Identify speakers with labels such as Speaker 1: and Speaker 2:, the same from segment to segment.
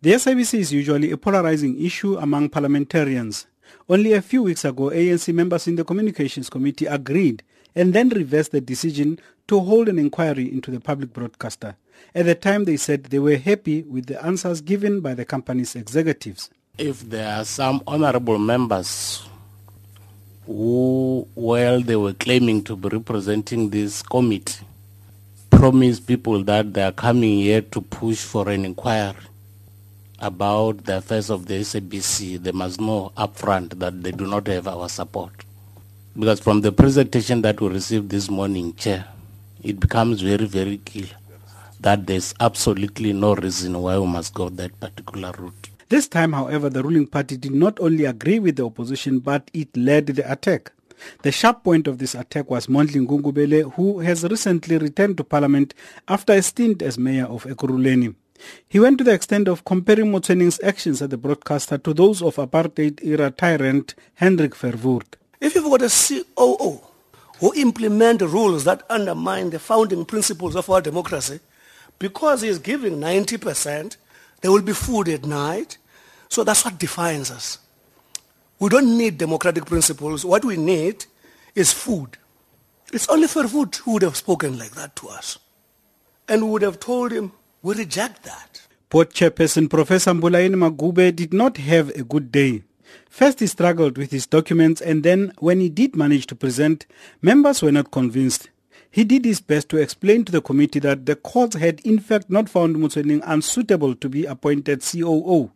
Speaker 1: The SABC is usually a polarizing issue among parliamentarians. Only a few weeks ago, ANC members in the Communications Committee agreed and then reversed the decision to hold an inquiry into the public broadcaster. At the time, they said they were happy with the answers given by the company's executives.
Speaker 2: If there are some honorable members who, while they were claiming to be representing this committee, promised people that they are coming here to push for an inquiry about the affairs of the SABC, they must know upfront that they do not have our support. Because from the presentation that we received this morning, Chair, it becomes very, very clear that there's absolutely no reason why we must go that particular route.
Speaker 1: This time, however, the ruling party did not only agree with the opposition, but it led the attack. The sharp point of this attack was Mondli Gungubele, who has recently returned to parliament after a stint as mayor of Ekurhuleni. He went to the extent of comparing Motsoeneng's actions at the broadcaster to those of apartheid-era tyrant Hendrik Verwoerd.
Speaker 3: If you've got a COO who implement rules that undermine the founding principles of our democracy, because he is giving 90%, there will be food at night. So that's what defines us. We don't need democratic principles. What we need is food. It's only Verwoerd who would have spoken like that to us. And we would have told him, we reject that.
Speaker 1: Board chairperson Professor Mbulaheni Maguvhe did not have a good day. First, he struggled with his documents, and then, when he did manage to present, members were not convinced. He did his best to explain to the committee that the courts had in fact not found Motsoeneng unsuitable to be appointed COO.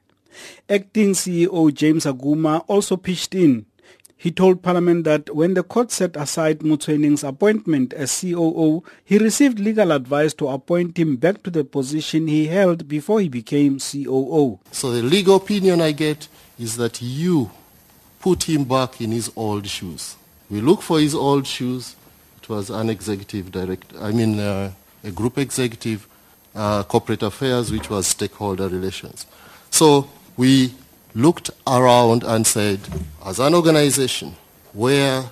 Speaker 1: Acting CEO James Aguma also pitched in. He told Parliament that when the court set aside Motsoeneng's appointment as COO, he received legal advice to appoint him back to the position he held before he became COO.
Speaker 4: So the legal opinion I get is that you put him back in his old shoes. We look for his old shoes. It was an executive director, I mean uh, a group executive, uh, corporate affairs, which was stakeholder relations. So we looked around and said, as an organization, where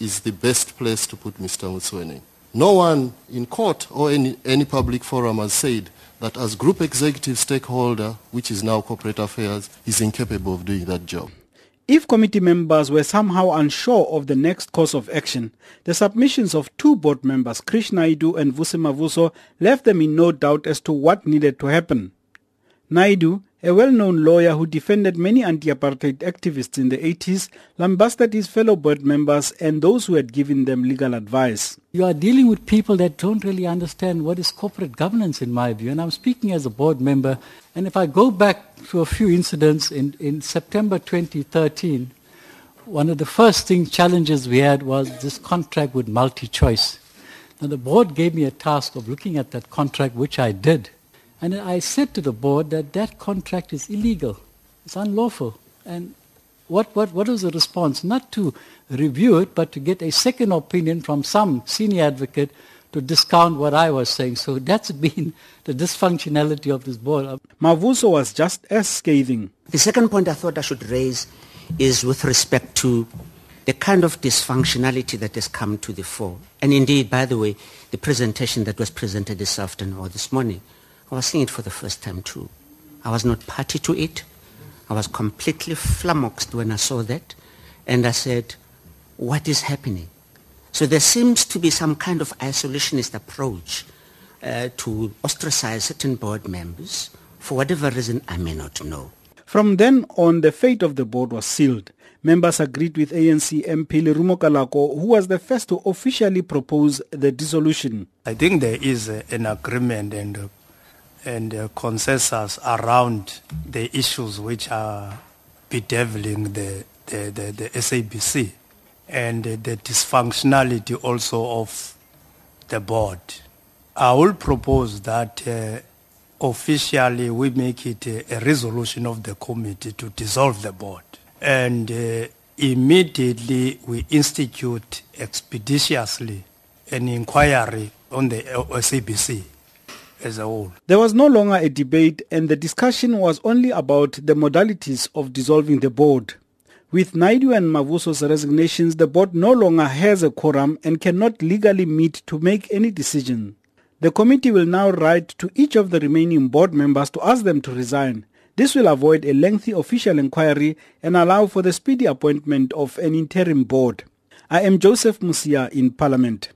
Speaker 4: is the best place to put Mr. Motsoeneng? No one in court or any, any public forum has said that as group executive stakeholder, which is now corporate affairs, is incapable of doing that job.
Speaker 1: If committee members were somehow unsure of the next course of action, the submissions of two board members, Krish Naidoo and Vusi Mavuso, left them in no doubt as to what needed to happen. Naidoo a well-known lawyer who defended many anti-apartheid activists in the 80s, lambasted his fellow board members and those who had given them legal advice.
Speaker 5: You are dealing with people that don't really understand what is corporate governance in my view, and I'm speaking as a board member. And if I go back to a few incidents in, in September 2013, one of the first thing challenges we had was this contract with MultiChoice. Now the board gave me a task of looking at that contract, which I did. And I said to the board that that contract is illegal. It's unlawful. And what, what, what was the response? Not to review it, but to get a second opinion from some senior advocate to discount what I was saying. So that's been the dysfunctionality of this board.
Speaker 1: Mavuso was just as scathing.
Speaker 6: The second point I thought I should raise is with respect to the kind of dysfunctionality that has come to the fore. And indeed, by the way, the presentation that was presented this afternoon or this morning I was seeing it for the first time too. I was not party to it. I was completely flummoxed when I saw that. And I said, what is happening? So there seems to be some kind of isolationist approach uh, to ostracize certain board members for whatever reason I may not know.
Speaker 1: From then on, the fate of the board was sealed. Members agreed with ANC MP Lerumo Kalako, who was the first to officially propose the dissolution.
Speaker 7: I think there is an agreement and and uh, consensus around the issues which are bedeviling the, the, the, the SABC and uh, the dysfunctionality also of the board. I will propose that uh, officially we make it a, a, resolution of the committee to dissolve the board. And uh, immediately we institute expeditiously an inquiry on the SABC as a whole.
Speaker 1: There was no longer a debate and the discussion was only about the modalities of dissolving the board. With Naidoo and Mavuso's resignations, the board no longer has a quorum and cannot legally meet to make any decision. The committee will now write to each of the remaining board members to ask them to resign. This will avoid a lengthy official inquiry and allow for the speedy appointment of an interim board. I am Joseph Musia in Parliament.